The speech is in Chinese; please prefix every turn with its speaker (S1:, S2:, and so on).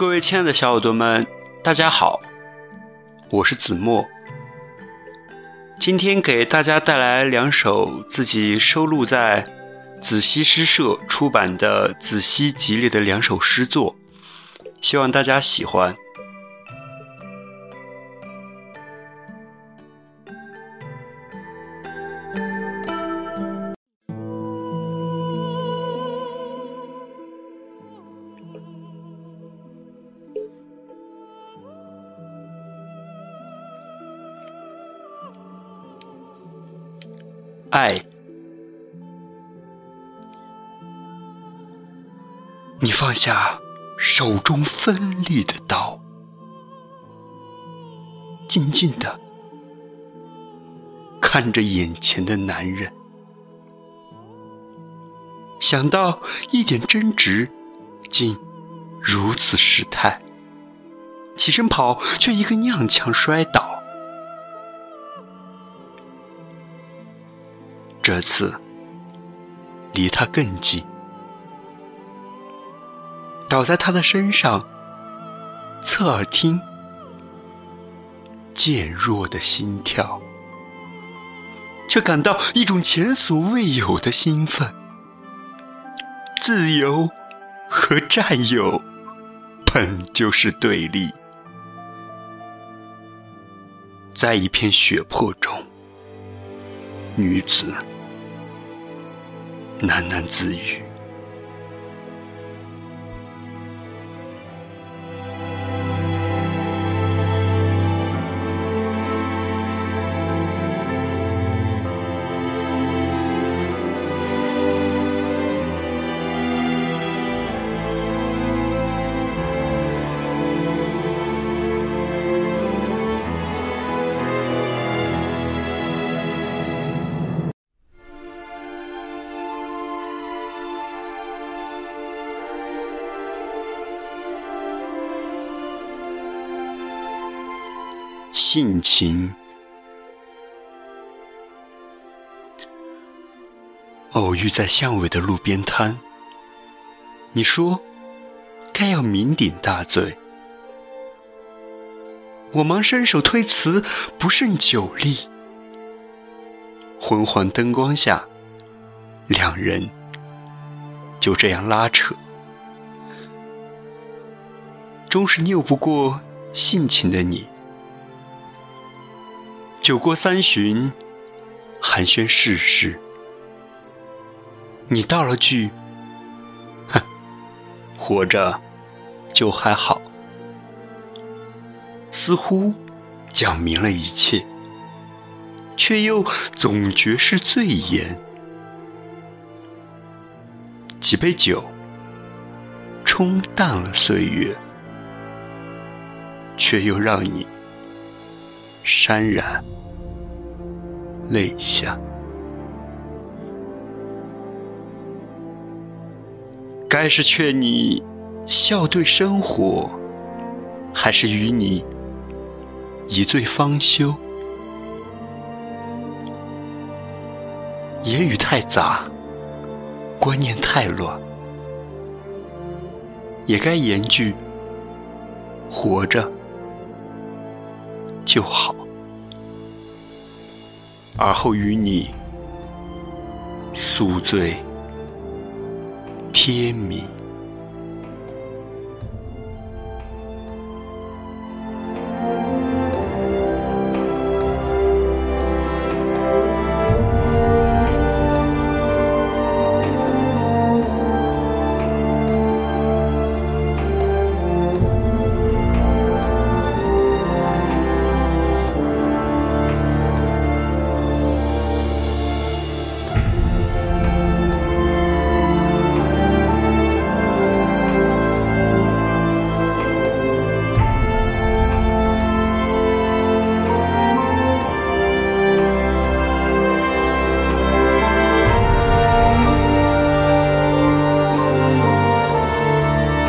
S1: 各位亲爱的小伙伴们，大家好，我是子墨。今天给大家带来两首自己收录在子熙诗社出版的《子熙集》里的两首诗作，希望大家喜欢。爱，你放下手中锋利的刀，静静的看着眼前的男人，想到一点争执竟如此失态，起身跑，却一个踉跄摔倒。这次离他更近，倒在他的身上，侧耳听，渐弱的心跳，却感到一种前所未有的兴奋。自由和占有本就是对立，在一片血泊中，女子。喃喃自语。性情，偶遇在巷尾的路边摊，你说该要酩酊大醉，我忙伸手推辞，不胜酒力。昏黄灯光下，两人就这样拉扯，终是拗不过性情的你。酒过三巡，寒暄世事，你道了句：“哼，活着就还好。”似乎讲明了一切，却又总觉是醉言。几杯酒冲淡了岁月，却又让你。潸然泪下，该是劝你笑对生活，还是与你一醉方休？言语太杂，观念太乱，也该言句活着。就好，而后与你宿醉天明。